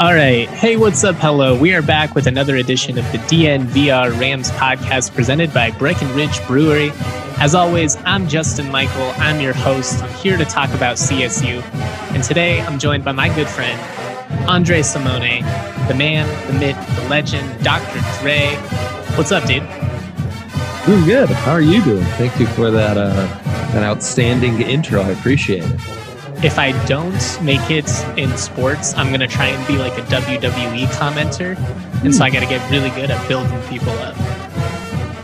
All right. Hey, what's up? Hello. We are back with another edition of the DNVR Rams podcast presented by Breckenridge Brewery. As always, I'm Justin Michael. I'm your host. I'm here to talk about CSU. And today I'm joined by my good friend, Andre Simone, the man, the myth, the legend, Dr. Dre. What's up, dude? Doing good. How are you doing? Thank you for that uh, that outstanding intro. I appreciate it if I don't make it in sports, I'm gonna try and be like a WWE commenter, and so I got to get really good at building people up.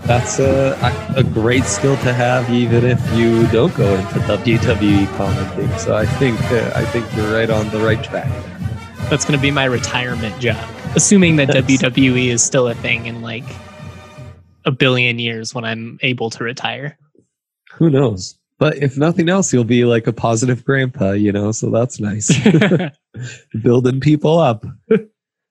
That's a, a great skill to have, even if you don't go into WWE commenting. So I think uh, I think you're right on the right track. That's gonna be my retirement job, assuming that WWE is still a thing in like a billion years when I'm able to retire. Who knows? But if nothing else, you'll be like a positive grandpa, you know, so that's nice. Building people up.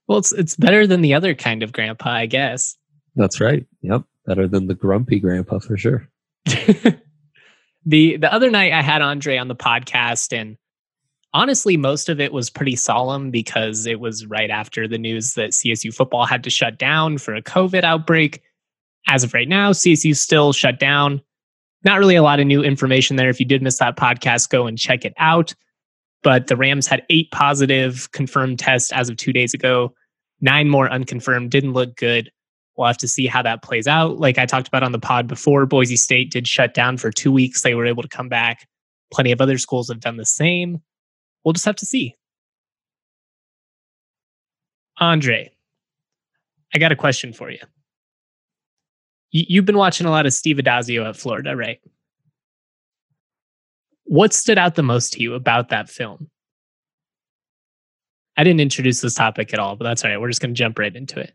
well, it's it's better than the other kind of grandpa, I guess. That's right. Yep. Better than the grumpy grandpa for sure. the the other night I had Andre on the podcast and honestly most of it was pretty solemn because it was right after the news that CSU football had to shut down for a COVID outbreak. As of right now, CSU still shut down not really a lot of new information there. If you did miss that podcast, go and check it out. But the Rams had eight positive confirmed tests as of two days ago, nine more unconfirmed. Didn't look good. We'll have to see how that plays out. Like I talked about on the pod before, Boise State did shut down for two weeks. They were able to come back. Plenty of other schools have done the same. We'll just have to see. Andre, I got a question for you you've been watching a lot of Steve Addazio at Florida, right? What stood out the most to you about that film? I didn't introduce this topic at all, but that's all right. We're just going to jump right into it.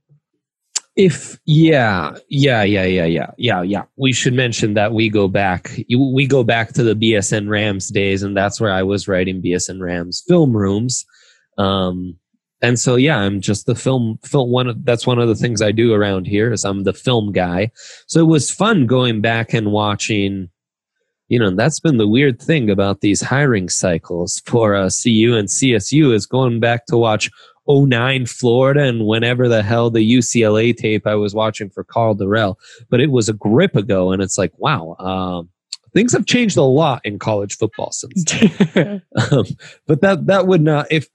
If yeah, yeah, yeah, yeah, yeah, yeah, yeah, we should mention that we go back. We go back to the BSN Rams days, and that's where I was writing BSN Rams film rooms. Um, and so yeah i'm just the film film one of, that's one of the things i do around here is i'm the film guy so it was fun going back and watching you know that's been the weird thing about these hiring cycles for uh, cu and csu is going back to watch 09 florida and whenever the hell the ucla tape i was watching for Karl Dorrell but it was a grip ago and it's like wow um, things have changed a lot in college football since then. um, but that that would not if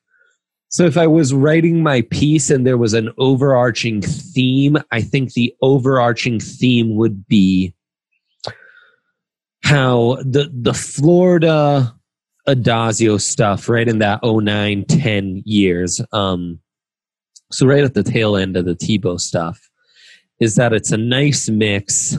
so if I was writing my piece and there was an overarching theme, I think the overarching theme would be how the the Florida Addazio stuff right in that 09 10 years um so right at the tail end of the Tebow stuff is that it's a nice mix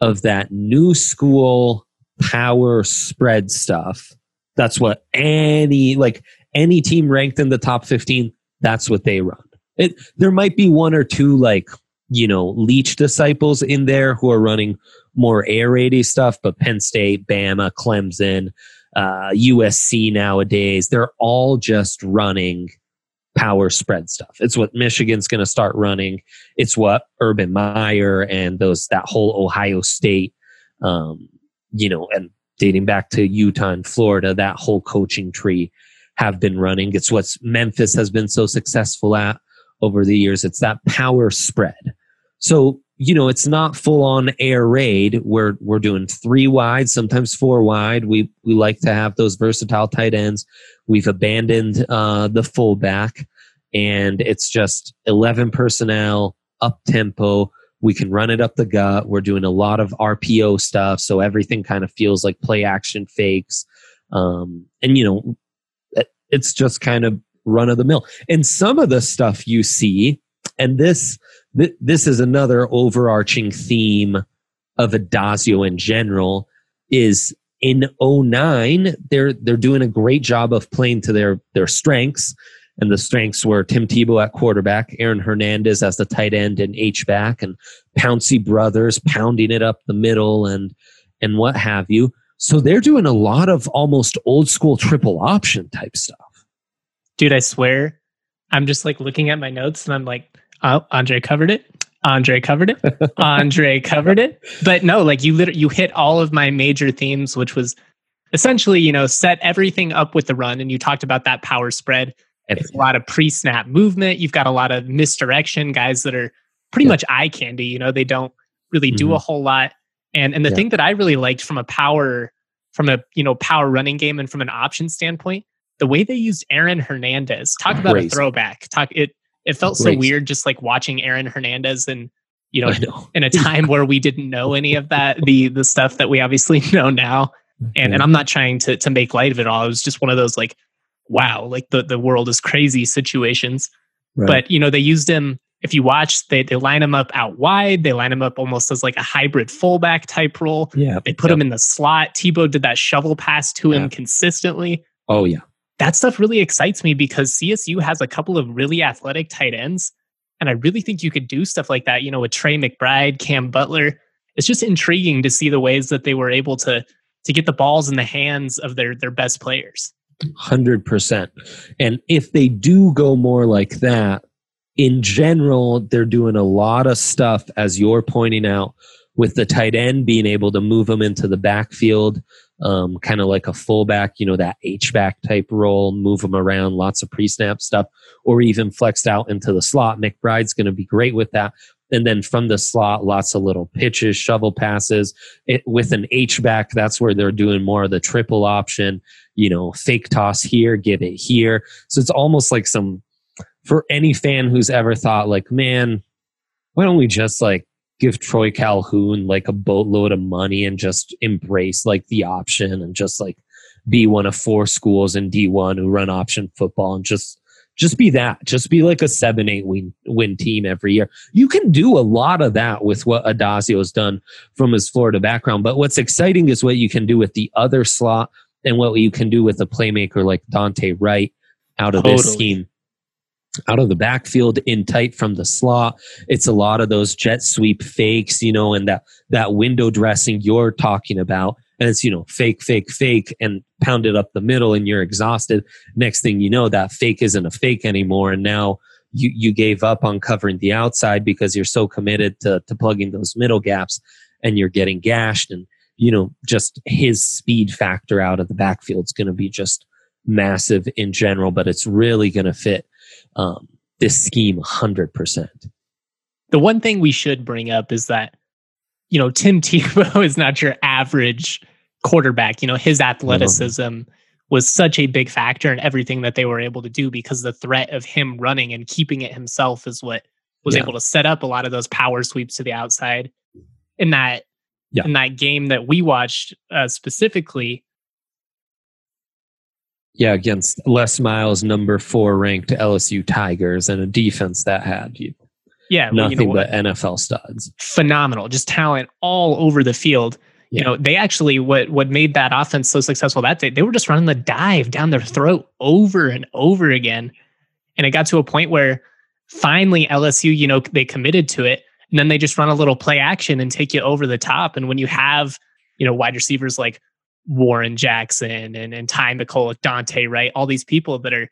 of that new school power spread stuff. That's what any like any team ranked in the top 15, that's what they run. It, there might be one or two like, you know, Leach disciples in there who are running more air raidy stuff, but Penn State, Bama, Clemson, uh, USC nowadays. They're all just running power spread stuff. It's what Michigan's going to start running. It's what Urban Meyer and those that whole Ohio State, um, you know, and dating back to Utah and Florida, that whole coaching tree have been running. It's what Memphis has been so successful at over the years. It's that power spread. So, you know, it's not full on air raid. We're we're doing three wide, sometimes four wide. We we like to have those versatile tight ends. We've abandoned uh, the fullback, and it's just eleven personnel, up tempo. We can run it up the gut. We're doing a lot of RPO stuff, so everything kind of feels like play action fakes. Um, and you know, it's just kind of run of the mill. And some of the stuff you see, and this th- this is another overarching theme of Addazio in general, is in 09, they're they're doing a great job of playing to their their strengths. And the strengths were Tim Tebow at quarterback, Aaron Hernandez as the tight end and H back, and Pouncey brothers pounding it up the middle and and what have you. So they're doing a lot of almost old school triple option type stuff dude, I swear, I'm just like looking at my notes and I'm like, oh, Andre covered it. Andre covered it. Andre covered it. But no, like you literally you hit all of my major themes, which was essentially, you know, set everything up with the run. And you talked about that power spread. It's a lot of pre-snap movement. You've got a lot of misdirection, guys that are pretty yeah. much eye candy. You know, they don't really do mm-hmm. a whole lot. And and the yeah. thing that I really liked from a power, from a you know power running game and from an option standpoint the way they used Aaron Hernandez. Talk about a throwback. Talk it. It felt so weird just like watching Aaron Hernandez and you know, know. in a time where we didn't know any of that the the stuff that we obviously know now. And and I'm not trying to to make light of it all. It was just one of those like, wow, like the the world is crazy situations. Right. But you know, they used him. If you watch, they they line him up out wide. They line him up almost as like a hybrid fullback type role. Yeah, they put him in the slot. Tebow did that shovel pass to him consistently. Oh yeah, that stuff really excites me because CSU has a couple of really athletic tight ends. And I really think you could do stuff like that, you know, with Trey McBride, Cam Butler. It's just intriguing to see the ways that they were able to to get the balls in the hands of their their best players. 100%. And if they do go more like that, in general, they're doing a lot of stuff, as you're pointing out, with the tight end being able to move them into the backfield, um, kind of like a fullback, you know, that H back type role, move them around, lots of pre snap stuff, or even flexed out into the slot. McBride's going to be great with that. And then from the slot, lots of little pitches, shovel passes. It, with an H back, that's where they're doing more of the triple option, you know, fake toss here, give it here. So it's almost like some, for any fan who's ever thought, like, man, why don't we just like give Troy Calhoun like a boatload of money and just embrace like the option and just like be one of four schools in D1 who run option football and just just be that. Just be like a seven, eight win win team every year. You can do a lot of that with what Addazio has done from his Florida background. But what's exciting is what you can do with the other slot and what you can do with a playmaker like Dante Wright out of totally. this scheme out of the backfield in tight from the slot. It's a lot of those jet sweep fakes, you know, and that, that window dressing you're talking about. And it's, you know, fake, fake, fake and pound it up the middle and you're exhausted. Next thing you know, that fake isn't a fake anymore. And now you, you gave up on covering the outside because you're so committed to, to plugging those middle gaps and you're getting gashed. And, you know, just his speed factor out of the backfield is going to be just massive in general, but it's really going to fit um, this scheme 100%. The one thing we should bring up is that, you know, Tim Tebow is not your average quarterback. You know, his athleticism was such a big factor in everything that they were able to do because the threat of him running and keeping it himself is what was yeah. able to set up a lot of those power sweeps to the outside. In that, yeah. in that game that we watched uh, specifically, yeah, against Les Miles, number four ranked LSU Tigers, and a defense that had you. Yeah, nothing you know but NFL studs. Phenomenal, just talent all over the field. Yeah. You know, they actually what what made that offense so successful that day. They were just running the dive down their throat over and over again, and it got to a point where finally LSU, you know, they committed to it, and then they just run a little play action and take you over the top. And when you have, you know, wide receivers like Warren Jackson and, and Ty McCulloch, Dante Wright, all these people that are,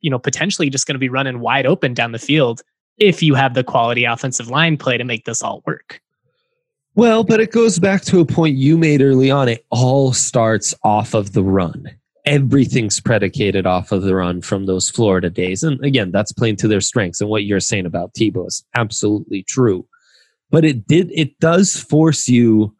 you know, potentially just going to be running wide open down the field if you have the quality offensive line play to make this all work. Well, but it goes back to a point you made early on. It all starts off of the run. Everything's predicated off of the run from those Florida days. And again, that's playing to their strengths. And what you're saying about Tebow is absolutely true. But it did, it does force you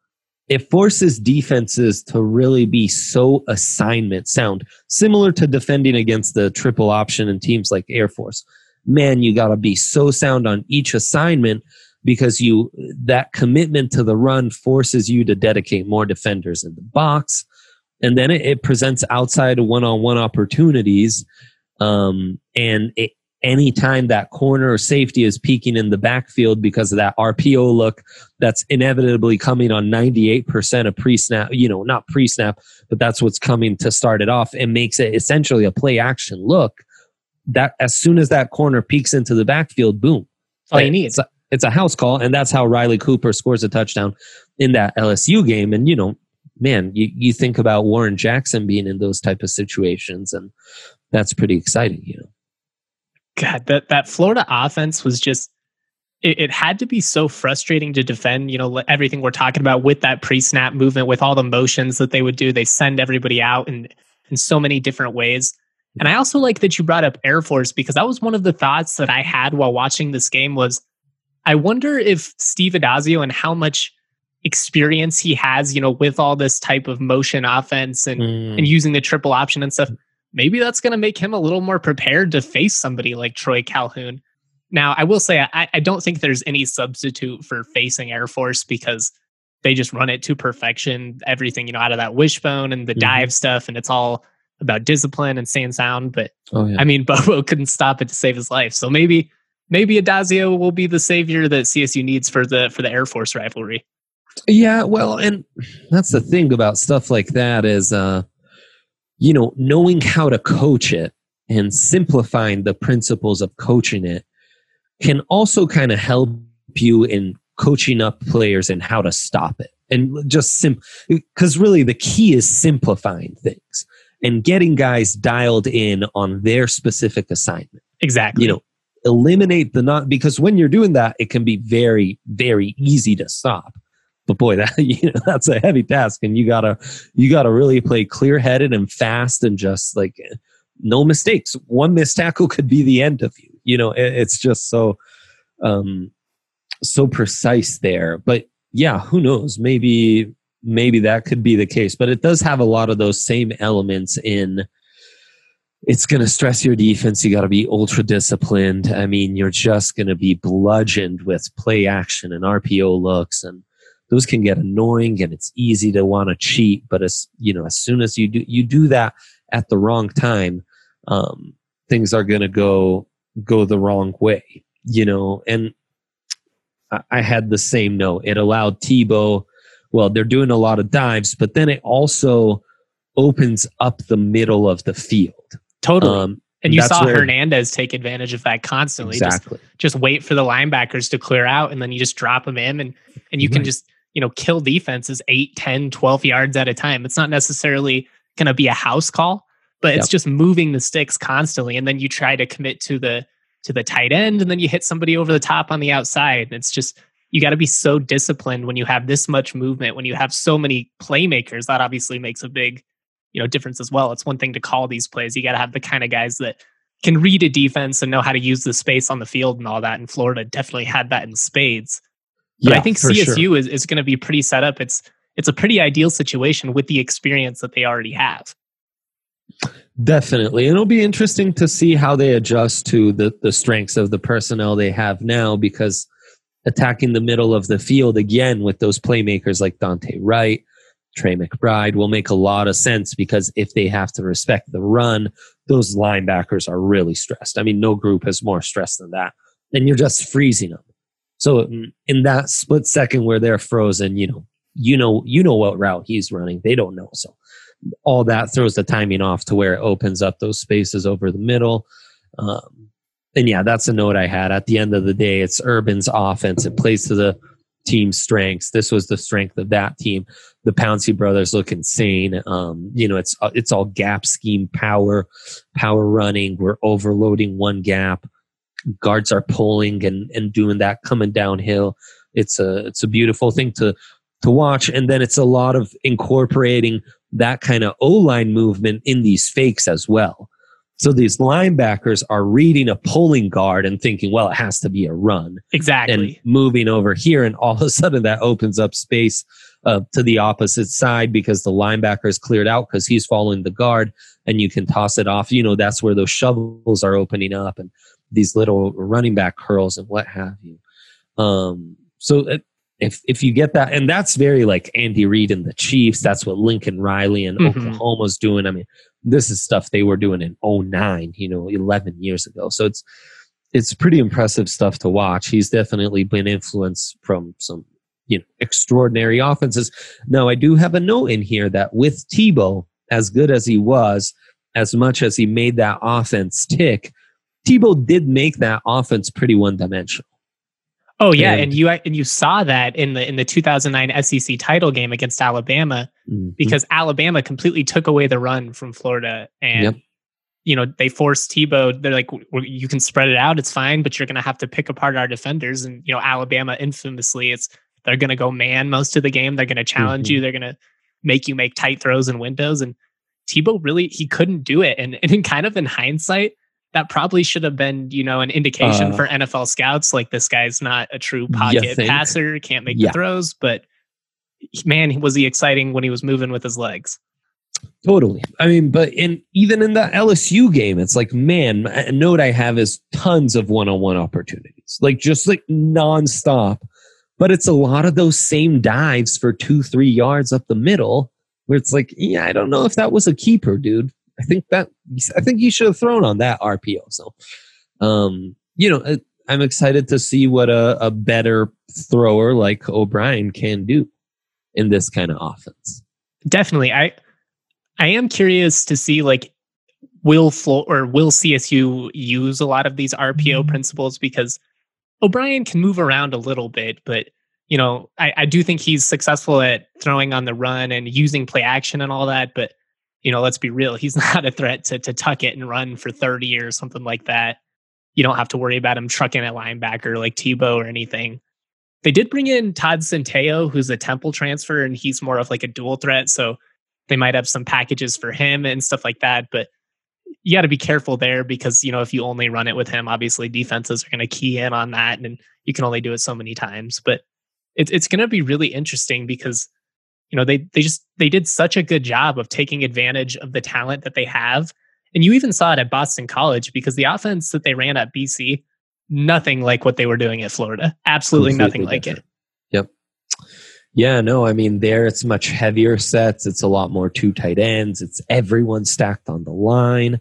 it forces defenses to really be so assignment sound, similar to defending against the triple option in teams like Air Force. Man, you got to be so sound on each assignment because you that commitment to the run forces you to dedicate more defenders in the box, and then it, it presents outside one-on-one opportunities. Um, and it, anytime that corner or safety is peeking in the backfield because of that RPO look that's inevitably coming on 98% of pre snap, you know, not pre snap, but that's what's coming to start it off and makes it essentially a play action look. That as soon as that corner peeks into the backfield, boom. All you need. It's a, it's a house call, and that's how Riley Cooper scores a touchdown in that LSU game. And you know, man, you, you think about Warren Jackson being in those type of situations, and that's pretty exciting, you know. God, that that Florida offense was just it, it, had to be so frustrating to defend, you know, everything we're talking about with that pre-snap movement, with all the motions that they would do. They send everybody out in in so many different ways. And I also like that you brought up Air Force because that was one of the thoughts that I had while watching this game was I wonder if Steve Addazio and how much experience he has, you know, with all this type of motion offense and mm. and using the triple option and stuff maybe that's going to make him a little more prepared to face somebody like Troy Calhoun. Now, I will say, I, I don't think there's any substitute for facing Air Force because they just run it to perfection. Everything, you know, out of that wishbone and the mm-hmm. dive stuff, and it's all about discipline and staying sound. But oh, yeah. I mean, Bobo couldn't stop it to save his life. So maybe, maybe Addazio will be the savior that CSU needs for the for the Air Force rivalry. Yeah, well, and that's the thing about stuff like that is, uh, you know, knowing how to coach it and simplifying the principles of coaching it can also kind of help you in coaching up players and how to stop it. And just sim because really the key is simplifying things and getting guys dialed in on their specific assignment. Exactly. You know, eliminate the not because when you're doing that, it can be very, very easy to stop. But boy, that you know, that's a heavy task, and you gotta you gotta really play clear headed and fast, and just like no mistakes. One missed tackle could be the end of you. You know, it, it's just so um so precise there. But yeah, who knows? Maybe maybe that could be the case. But it does have a lot of those same elements in it's going to stress your defense. You got to be ultra disciplined. I mean, you're just going to be bludgeoned with play action and RPO looks and those can get annoying and it's easy to want to cheat but as you know as soon as you do you do that at the wrong time um, things are going to go go the wrong way you know and I, I had the same note it allowed tebow well they're doing a lot of dives but then it also opens up the middle of the field totally um, and you saw where, Hernandez take advantage of that constantly. Exactly. Just, just wait for the linebackers to clear out and then you just drop them in and, and you right. can just you know, kill defenses 8, 10, 12 yards at a time. It's not necessarily going to be a house call, but it's yep. just moving the sticks constantly. And then you try to commit to the to the tight end and then you hit somebody over the top on the outside. It's just you got to be so disciplined when you have this much movement, when you have so many playmakers. That obviously makes a big, you know, difference as well. It's one thing to call these plays. You got to have the kind of guys that can read a defense and know how to use the space on the field and all that. And Florida definitely had that in spades. But yeah, I think CSU sure. is, is going to be pretty set up. It's it's a pretty ideal situation with the experience that they already have. Definitely. And it'll be interesting to see how they adjust to the, the strengths of the personnel they have now because attacking the middle of the field again with those playmakers like Dante Wright, Trey McBride will make a lot of sense because if they have to respect the run, those linebackers are really stressed. I mean, no group has more stress than that. And you're just freezing them. So in that split second where they're frozen, you know, you know, you know what route he's running. They don't know. So all that throws the timing off to where it opens up those spaces over the middle. Um, and yeah, that's a note I had. At the end of the day, it's Urban's offense. It plays to the team strengths. This was the strength of that team. The Pouncey brothers look insane. Um, you know, it's uh, it's all gap scheme power, power running. We're overloading one gap. Guards are pulling and and doing that coming downhill. It's a it's a beautiful thing to to watch. And then it's a lot of incorporating that kind of O line movement in these fakes as well. So these linebackers are reading a pulling guard and thinking, well, it has to be a run. Exactly. And moving over here, and all of a sudden that opens up space uh, to the opposite side because the linebacker is cleared out because he's following the guard, and you can toss it off. You know, that's where those shovels are opening up and these little running back curls and what have you. Um, so it, if if you get that, and that's very like Andy Reid and the Chiefs. That's what Lincoln Riley and Mhm. Oklahoma's doing. I mean, this is stuff they were doing in 09, you know, 11 years ago. So it's it's pretty impressive stuff to watch. He's definitely been influenced from some you know extraordinary offenses. Now, I do have a note in here that with Tebow, as good as he was, as much as he made that offense tick, Tebow did make that offense pretty one dimensional. Oh yeah, And- and you and you saw that in the in the 2009 SEC title game against Alabama Mm-hmm. because Alabama completely took away the run from Florida and Yep. you know they forced Tebow they're like you can spread it out it's fine but you're going to have to pick apart our defenders and you know Alabama infamously it's they're going to go man most of the game they're going to challenge Mhm. you they're going to make you make tight throws and windows and Tebow really he couldn't do it and and in kind of in hindsight that probably should have been you know an indication Uh, for NFL scouts like this guy's not a true pocket passer can't make Yeah. the throws but man was he exciting when he was moving with his legs Totally. I mean, but in even in the LSU game, it's like, man, a note I have is tons of one-on-one opportunities, like just like nonstop. But it's a lot of those same dives for two, three yards up the middle, where it's like, yeah, I don't know if that was a keeper, dude. I think that I think you should have thrown on that RPO. So, um, you know, I'm excited to see what a, a better thrower like O'Brien can do in this kind of offense. definitely i i am curious to see like will Flo- or will csu use a lot of these rpo principles because o'brien can move around a little bit but you know I, I do think he's successful at throwing on the run and using play action and all that but you know let's be real he's not a threat to, to tuck it and run for 30 or something like that you don't have to worry about him trucking at linebacker like tebow or anything they did bring in Todd Centeio, who's a Temple transfer, and he's more of like a dual threat. So they might have some packages for him and stuff like that. But you got to be careful there because you know if you only run it with him, obviously defenses are going to key in on that, and you can only do it so many times. But it's it's going to be really interesting because you know they they just they did such a good job of taking advantage of the talent that they have, and you even saw it at Boston College because the offense that they ran at BC nothing like what they were doing at Florida. Absolutely nothing Completely like it. different. Yep. Yeah, no, I mean there it's much heavier sets. It's a lot more two tight ends. It's everyone stacked on the line.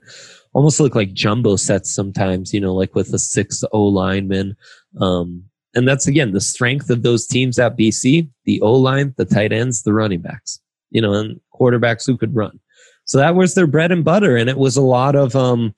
Almost look like jumbo sets sometimes, you know, like with a six O lineman. Um, and that's again the strength of those teams at BC, the O line, the tight ends, the running backs, you know, and quarterbacks who could run. So that was their bread and butter. And it was a lot of um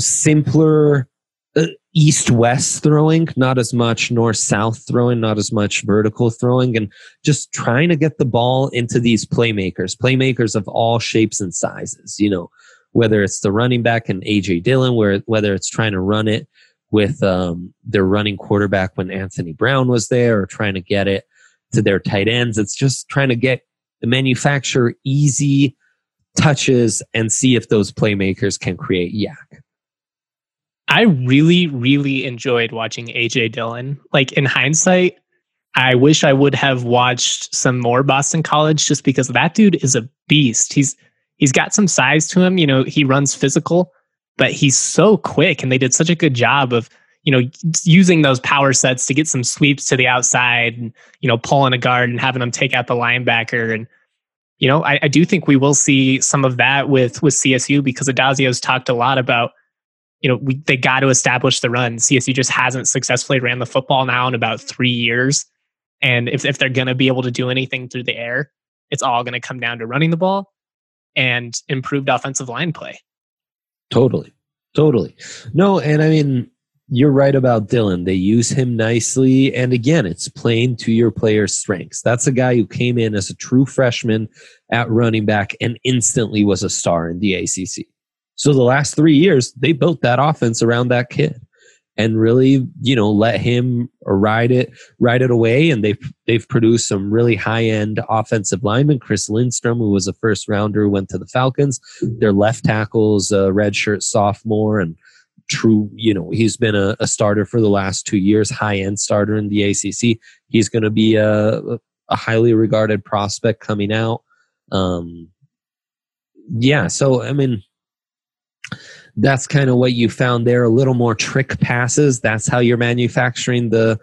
simpler uh, east west throwing, not as much north south throwing, not as much vertical throwing, and just trying to get the ball into these playmakers, playmakers of all shapes and sizes. You know, whether it's the running back and AJ Dillon, where whether it's trying to run it with um, their running quarterback when Anthony Brown was there, or trying to get it to their tight ends. It's just trying to get the manufacture easy touches and see if those playmakers can create YAC. I really, really enjoyed watching AJ Dillon. Like in hindsight, I wish I would have watched some more Boston College just because that dude is a beast. He's he's got some size to him. You know, he runs physical, but he's so quick, and they did such a good job of you know using those power sets to get some sweeps to the outside, and you know pulling a guard and having them take out the linebacker. And you know, I, I do think we will see some of that with with CSU because Addazio's talked a lot about you know, we, they got to establish the run. CSU just hasn't successfully ran the football now in about three years. And if, if they're going to be able to do anything through the air, it's all going to come down to running the ball and improved offensive line play. Totally. Totally. No, and I mean, you're right about Dillon. They use him nicely. And again, it's playing to your player's strengths. That's a guy who came in as a true freshman at running back and instantly was a star in the ACC. So the last three years, they built that offense around that kid and really, you know, let him ride it, ride it away. And they've they've produced some really high end offensive linemen. Chris Lindstrom, who was a first rounder, went to the Falcons. Their left tackles, a redshirt sophomore, and true, you know, he's been a, a starter for the last two years, high end starter in the ACC. He's going to be a, a highly regarded prospect coming out. Um, yeah, so I mean, that's kind of what you found there. A little more trick passes. That's how you're manufacturing the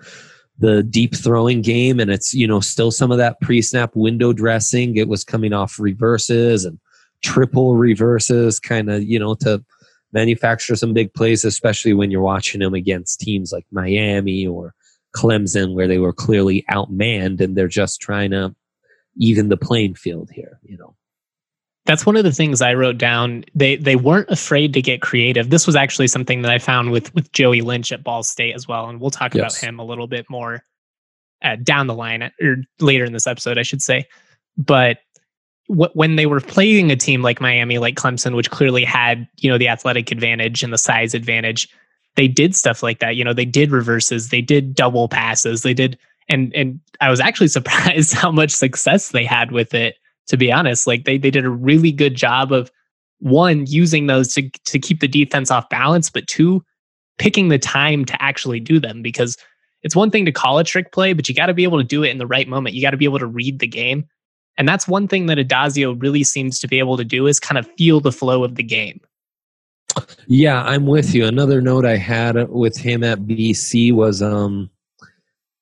the deep throwing game, and it's you know still some of that pre snap window dressing. It was coming off reverses and triple reverses, kind of you know to manufacture some big plays, especially when you're watching them against teams like Miami or Clemson, where they were clearly outmanned and they're just trying to even the playing field here. You know that's one of the things I wrote down. They they weren't afraid to get creative. This was actually something that I found with with Joey Lynch at Ball State as well, and we'll talk yes. about him a little bit more uh, down the line or later in this episode, I should say. But when they were playing a team like Miami, like Clemson, which clearly had you know the athletic advantage and the size advantage, they did stuff like that. You know, they did reverses, they did double passes, they did, and and I was actually surprised how much success they had with it to be honest. Like they they did a really good job of one using those to to keep the defense off balance, but two picking the time to actually do them because it's one thing to call a trick play, but you got to be able to do it in the right moment. You got to be able to read the game. And that's one thing that Addazio really seems to be able to do is kind of feel the flow of the game. Yeah, I'm with you. Another note I had with him at BC was um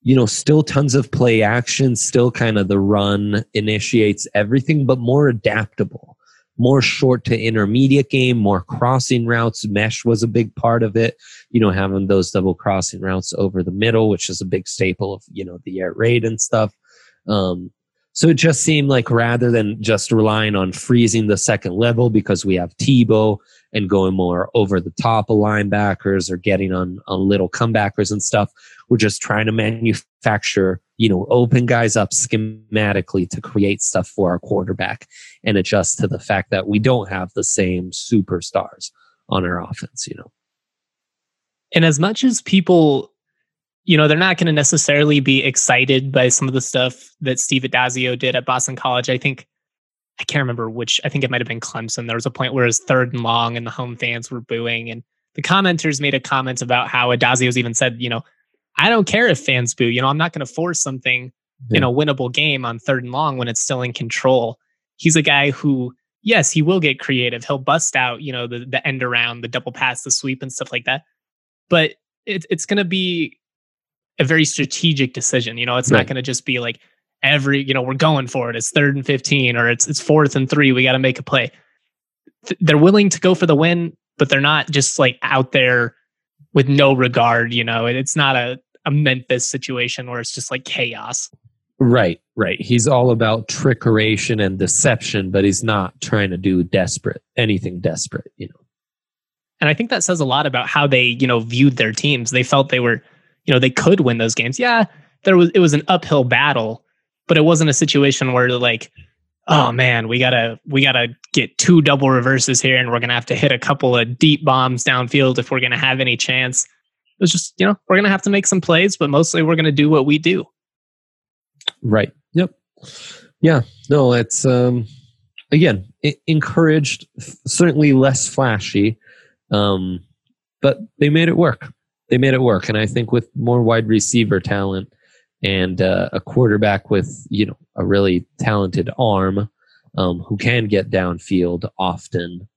you know, still tons of play action, still kind of the run initiates everything, but more adaptable, more short to intermediate game, more crossing routes. Mesh was a big part of it, you know, having those double crossing routes over the middle, which is a big staple of, you know, the air raid and stuff. Um, so it just seemed like rather than just relying on freezing the second level because we have Tebow and going more over the top of linebackers or getting on, on little comebackers and stuff, we're just trying to manufacture, you know, open guys up schematically to create stuff for our quarterback and adjust to the fact that we don't have the same superstars on our offense, you know. And as much as people you know, they're not going to necessarily be excited by some of the stuff that Steve Addazio did at Boston College. I think, I can't remember which, I think it might have been Clemson. There was a point where it was third and long and the home fans were booing. And the commenters made a comment about how Addazio's even said, you know, I don't care if fans boo. You know, I'm not going to force something yeah. in a winnable game on third and long when it's still in control. He's a guy who, yes, he will get creative. He'll bust out, you know, the, the end around, the double pass, the sweep, and stuff like that. But it, it's going to be a very strategic decision. You know, it's right. not going to just be like every, you know, we're going for it. It's third and 15 or it's it's fourth and 3, we got to make a play. Th- they're willing to go for the win, but they're not just like out there with no regard, you know. It's not a a Memphis situation where it's just like chaos. Right, right. He's all about trickeration and deception, but he's not trying to do desperate anything desperate, you know. And I think that says a lot about how they, you know, viewed their teams. They felt they were you know they could win those games. Yeah, there was it was an uphill battle, but it wasn't a situation where like, oh man, we gotta we gotta get two double reverses here, and we're gonna have to hit a couple of deep bombs downfield if we're gonna have any chance. It was just you know we're gonna have to make some plays, but mostly we're gonna do what we do. Right. Yep. Yeah. No, it's um again it encouraged certainly less flashy um but they made it work they made it work. And I think with more wide receiver talent and uh, a quarterback with you know a really talented arm um, who can get downfield often,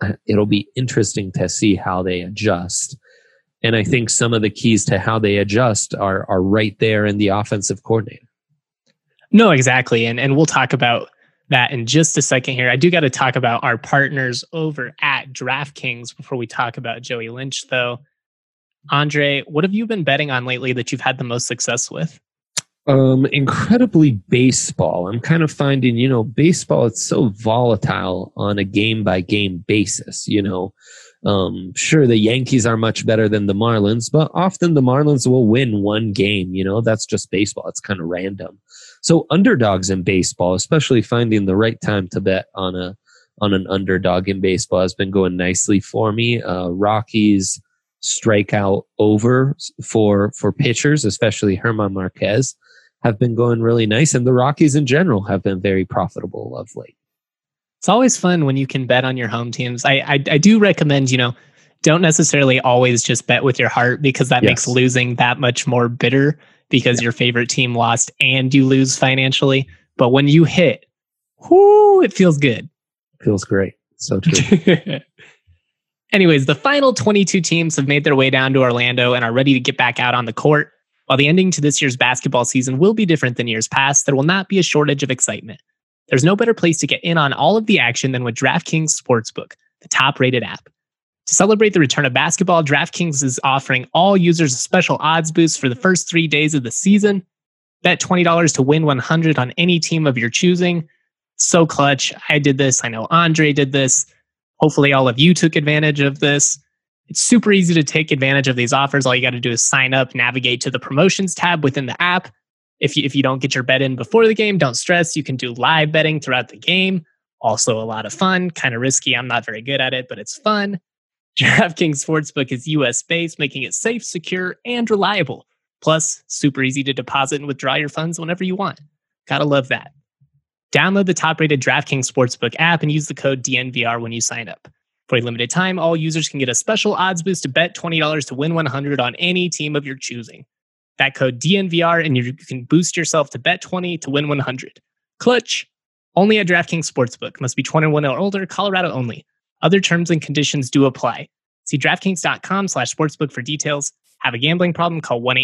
uh, it'll be interesting to see how they adjust. And I think some of the keys to how they adjust are are right there in the offensive coordinator. No, exactly. And and we'll talk about that in just a second here. I do got to talk about our partners over at DraftKings before we talk about Joey Lynch, though. Andre, what have you been betting on lately that you've had the most success with? Um, incredibly baseball. I'm kind of finding, you know, baseball, it's so volatile on a game by game basis. You know, Um, sure, the Yankees are much better than the Marlins, but often the Marlins will win one game. You know, that's just baseball. It's kind of random. So underdogs in baseball, especially finding the right time to bet on a on an underdog in baseball, has been going nicely for me. Uh, Rockies strikeout over for for pitchers, especially Herman Marquez, have been going really nice, and the Rockies in general have been very profitable of late. It's always fun when you can bet on your home teams. I I, I do recommend you know don't necessarily always just bet with your heart because that yes. makes losing that much more bitter because yeah. your favorite team lost and you lose financially. But when you hit, whoo, it feels good. Feels great. So true. Anyways, the final 22 teams have made their way down to Orlando and are ready to get back out on the court. While the ending to this year's basketball season will be different than years past, there will not be a shortage of excitement. There's no better place to get in on all of the action than with DraftKings Sportsbook, the top rated app. To celebrate the return of basketball, DraftKings is offering all users a special odds boost for the first three days of the season. Bet $20 to win 100 on any team of your choosing. So clutch. I did this. I know Andre did this. Hopefully, all of you took advantage of this. It's super easy to take advantage of these offers. All you got to do is sign up, navigate to the promotions tab within the app. If you, if you don't get your bet in before the game, don't stress. You can do live betting throughout the game. Also, a lot of fun, kind of risky. I'm not very good at it, but it's fun. DraftKings Sportsbook is US based, making it safe, secure, and reliable. Plus, super easy to deposit and withdraw your funds whenever you want. Gotta love that. Download the top rated DraftKings Sportsbook app and use the code DNVR when you sign up. For a limited time, all users can get a special odds boost to bet $20 to win 100 on any team of your choosing. That code DNVR and you can boost yourself to bet 20 to win 100. Clutch. Only at DraftKings Sportsbook. Must be 21 or older, Colorado only. Other terms and conditions do apply. See DraftKings.com slash sportsbook for details. Have a gambling problem? Call 1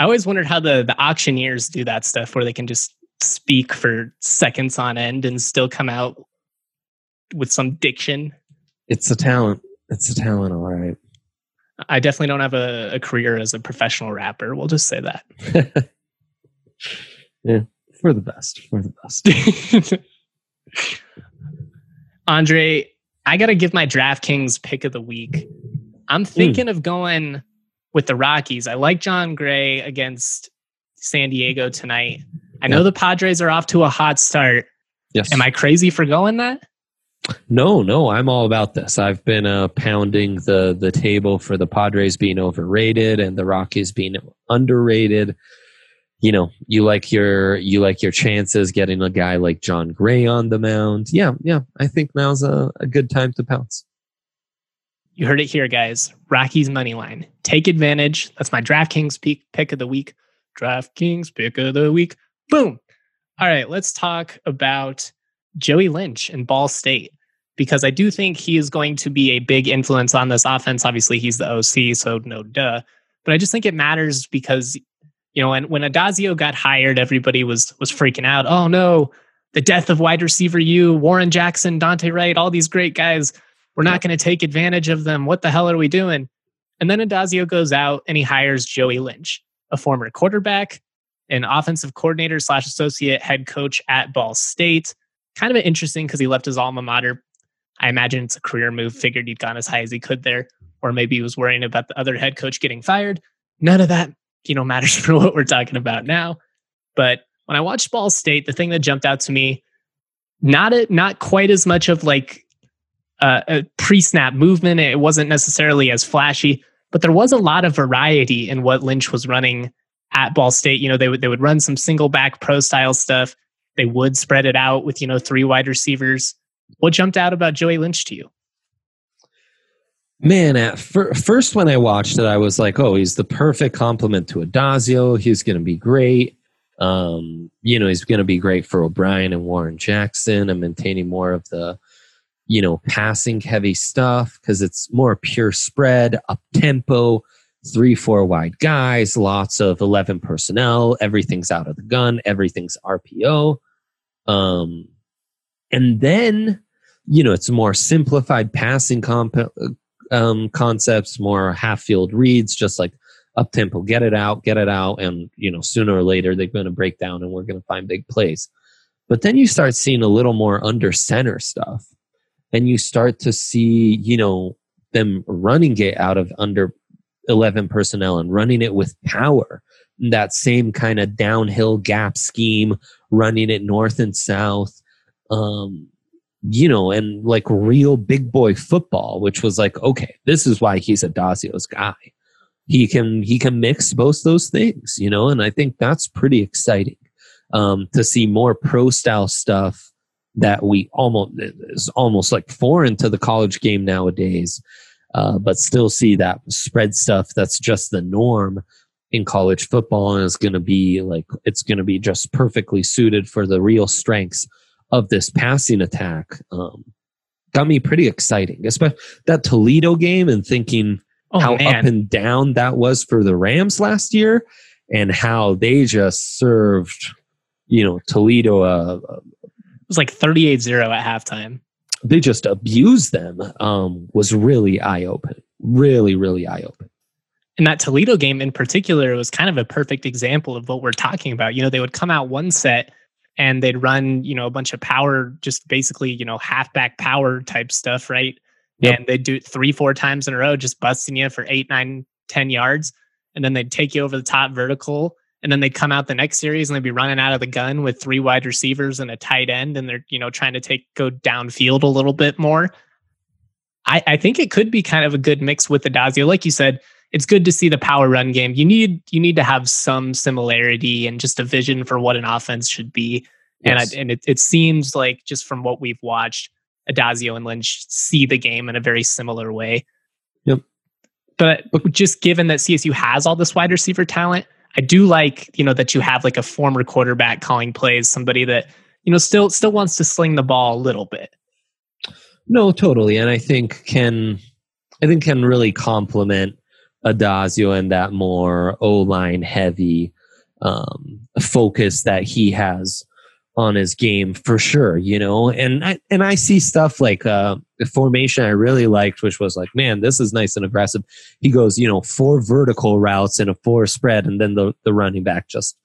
I always wondered how the the auctioneers do that stuff where they can just speak for seconds on end and still come out with some diction. It's a talent. It's a talent, all right. I definitely don't have a, a career as a professional rapper. We'll just say that. yeah, for the best. For the best. Andre, I got to give my DraftKings pick of the week. I'm thinking mm. of going with the Rockies. I like Jon Gray against San Diego tonight. I know the Padres are off to a hot start. Yes. Am I crazy for going that? No, no, I'm all about this. I've been uh, pounding the the table for the Padres being overrated and the Rockies being underrated. You know, you like your you like your chances getting a guy like Jon Gray on the mound. Yeah, yeah, I think now's a, a good time to pounce. You heard it here, guys. Rockies money line. Take advantage. That's my DraftKings pick, pick of the week. DraftKings pick of the week. Boom. All right, let's talk about Joey Lynch and Ball State because I do think he is going to be a big influence on this offense. Obviously, he's the OC, so no duh. But I just think it matters because you know, when when Addazio got hired, everybody was was freaking out. Oh no, the death of wide receiver U, Warren Jackson, Dante Wright, all these great guys. We're not going to take advantage of them. What the hell are we doing? And then Addazio goes out and he hires Joey Lynch, a former quarterback, an offensive coordinator slash associate head coach at Ball State. Kind of interesting because he left his alma mater. I imagine it's a career move. Figured he'd gone as high as he could there, or maybe he was worrying about the other head coach getting fired. None of that, you know, matters for what we're talking about now. But when I watched Ball State, the thing that jumped out to me, not it, not quite as much of like uh, a pre-snap movement. It wasn't necessarily as flashy, but there was a lot of variety in what Lynch was running at Ball State. You know, they would they would run some single back pro style stuff. They would spread it out with you know three wide receivers. What jumped out about Joey Lynch to you? Man, at fir- first when I watched it, I was like, "Oh, he's the perfect complement to Addazio. He's going to be great. Um, you know, he's going to be great for O'Brien and Warren Jackson and maintaining more of the you know, passing heavy stuff because it's more pure spread, up tempo, three, four wide guys, lots of 11 personnel, everything's out of the gun, everything's RPO. Um, and then, you know, it's more simplified passing comp- um, concepts, more half field reads, just like up tempo, get it out, get it out, and you know sooner or later they're going to break down and we're going to find big plays. But then you start seeing a little more under center stuff, and you start to see you know them running it out of under 11 personnel and running it with power that same kind of downhill gap scheme running it north and south um you know, and like real big boy football, which was like, okay, this is why he's Addazio's guy. He can he can mix both those things, you know, and I think that's pretty exciting um, to see more pro style stuff that we almost is almost like foreign to the college game nowadays, uh, but still see that spread stuff that's just the norm in college football and is going to be like it's going to be just perfectly suited for the real strengths of this passing attack um, got me pretty exciting. Especially that Toledo game and thinking oh, how man. up and down that was for the Rams last year and how they just served, you know, Toledo. Uh, it was like 38 0 at halftime. They just abused them, um, was really eye opening. Really, really eye opening. And that Toledo game in particular was kind of a perfect example of what we're talking about. You know, they would come out one set and they'd run, you know, a bunch of power, just basically, you know, halfback power type stuff, right? Yep. And they'd do it three, four times in a row, just busting you for eight, nine, ten yards. And then they'd take you over the top vertical. And then they'd come out the next series and they'd be running out of the gun with three wide receivers and a tight end. And they're, you know, trying to take go downfield a little bit more. I, I think it could be kind of a good mix with Addazio. Like you said, it's good to see the power run game. You need you need to have some similarity and just a vision for what an offense should be. Yes. And I, and it, it seems like just from what we've watched, Addazio and Lynch see the game in a very similar way. Yep. But just given that CSU has all this wide receiver talent, I do like you know that you have like a former quarterback calling plays, somebody that you know still still wants to sling the ball a little bit. No, totally, and I think can I think can really complement Addazio and that more O line heavy um, focus that he has on his game for sure, you know. And I and I see stuff like uh, the formation I really liked, which was like, man, this is nice and aggressive. He goes, you know, four vertical routes and a four spread, and then the the running back just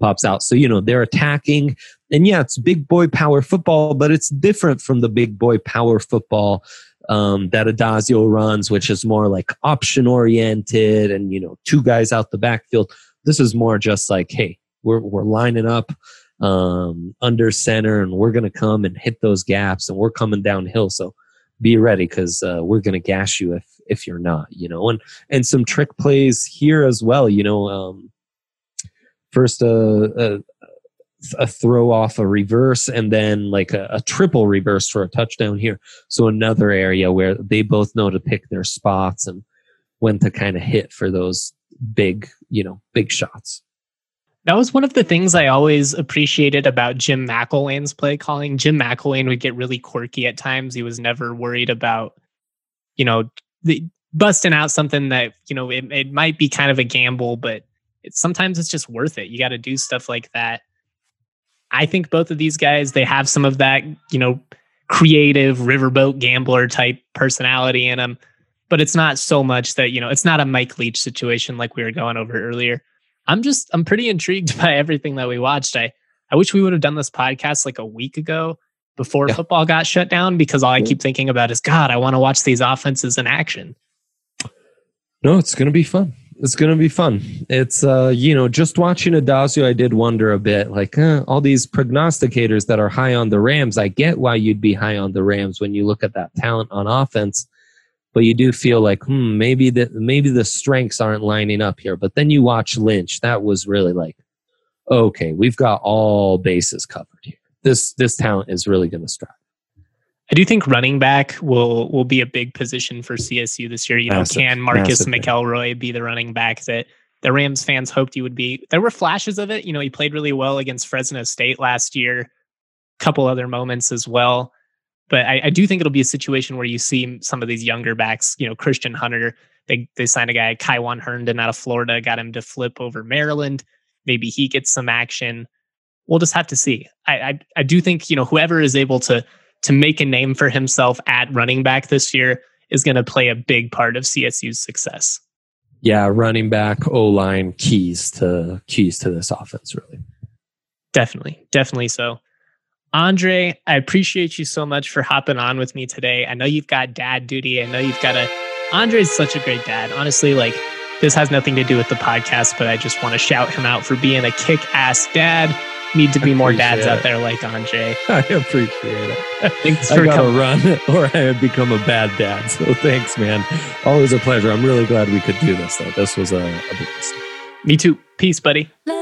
pops out. So you know they're attacking, and yeah, it's big boy power football, but it's different from the big boy power football um, that Addazio runs, which is more like option oriented and, you know, two guys out the backfield. This is more just like, hey, we're, we're lining up um, under center and we're going to come and hit those gaps and we're coming downhill. So be ready because uh, we're going to gash you if, if you're not, you know, and, and some trick plays here as well, you know, um, first, uh, uh a throw off a reverse and then like a, a, triple reverse for a touchdown here. So another area where they both know to pick their spots and when to kind of hit for those big, you know, big shots. That was one of the things I always appreciated about Jim McElwain's play calling. Jim McElwain would get really quirky at times. He was never worried about, you know, the, busting out something that, you know, it, it might be kind of a gamble, but it, sometimes it's just worth it. You got to do stuff like that I think both of these guys, they have some of that, you know, creative riverboat gambler type personality in them. But it's not so much that, you know, it's not a Mike Leach situation like we were going over earlier. I'm just, I'm pretty intrigued by everything that we watched. I, I wish we would have done this podcast like a week ago before yeah. football got shut down because all I keep thinking about is, God, I want to watch these offenses in action. No, it's going to be fun it's gonna be fun. It's uh, you know, just watching Addazio, I did wonder a bit, like uh, all these prognosticators that are high on the Rams. I get why you'd be high on the Rams when you look at that talent on offense, but you do feel like, hmm, maybe the maybe the strengths aren't lining up here. But then you watch Lynch, that was really like, okay, we've got all bases covered here. This this talent is really gonna strike. I do think running back will will be a big position for CSU this year. You know, massive, can Marcus McElroy be the running back that the Rams fans hoped he would be? There were flashes of it. You know, he played really well against Fresno State last year. A couple other moments as well. But I, I do think it'll be a situation where you see some of these younger backs. You know, Christian Hunter. They they signed a guy, Kaiwan Herndon, out of Florida, got him to flip over Maryland. Maybe he gets some action. We'll just have to see. I, I, I do think you know whoever is able to to make a name for himself at running back this year is going to play a big part of CSU's success. yeah, running back, O line, keys to keys to this offense, really. Definitely, definitely so. Andre, I appreciate you so much for hopping on with me today. I know you've got dad duty. I know you've got a. Andre is such a great dad. Honestly, like this has nothing to do with the podcast, but I just want to shout him out for being a kick ass dad. Need to be more dads Appreciate out there like Andre. I appreciate it. Thanks I for gotta coming. run, or I have become a bad dad. So thanks, man. Always a pleasure. I'm really glad we could do this, though. This was a, a big mistake. Me too. Peace, buddy. Let